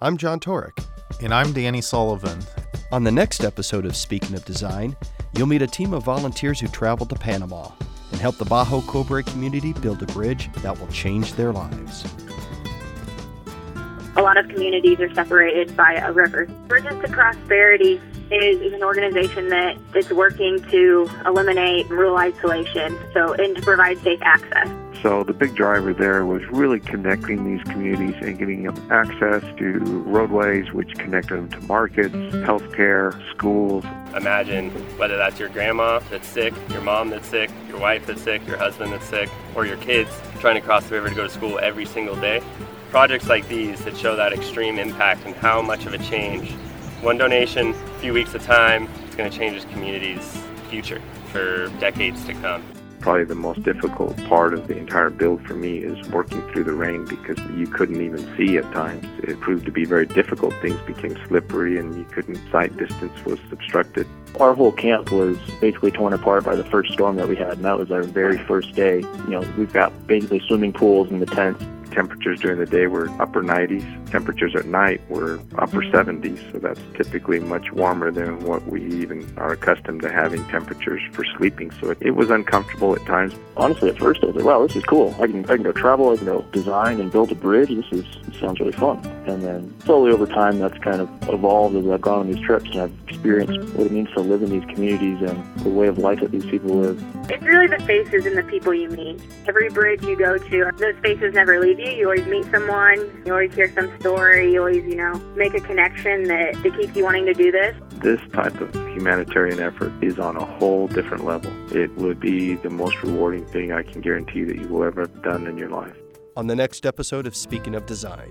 I'm John Torek. And I'm Danny Sullivan. On the next episode of Speaking of Design, you'll meet a team of volunteers who traveled to Panama and help the Bajo Cobre community build a bridge that will change their lives. A lot of communities are separated by a river. Bridges to Prosperity is, is an organization that is working to eliminate rural isolation so and to provide safe access. So the big driver there was really connecting these communities and getting them access to roadways, which connected them to markets, healthcare, schools. Imagine whether that's your grandma that's sick, your mom that's sick, your wife that's sick, your husband that's sick, or your kids trying to cross the river to go to school every single day. Projects like these that show that extreme impact and how much of a change one donation, a few weeks of time, it's going to change this community's future for decades to come probably the most difficult part of the entire build for me is working through the rain because you couldn't even see at times. It proved to be very difficult. Things became slippery and you couldn't, sight distance was obstructed. Our whole camp was basically torn apart by the first storm that we had, and that was our very first day. You know, we've got basically swimming pools in the tents temperatures during the day were upper 90s. Temperatures at night were upper mm-hmm. 70s, so that's typically much warmer than what we even are accustomed to having temperatures for sleeping. So it, it was uncomfortable at times. Honestly, at first I was like, wow, this is cool. I can, I can go travel, I can go design and build a bridge. This, is, this sounds really fun. And then slowly over time, that's kind of evolved as I've gone on these trips and I've experienced mm-hmm. what it means to live in these communities and the way of life that these people live. It's really the faces and the people you meet. Every bridge you go to, those faces never leave you you. You always meet someone. You always hear some story. You always, you know, make a connection that, that keeps you wanting to do this. This type of humanitarian effort is on a whole different level. It would be the most rewarding thing I can guarantee that you will ever have done in your life. On the next episode of Speaking of Design.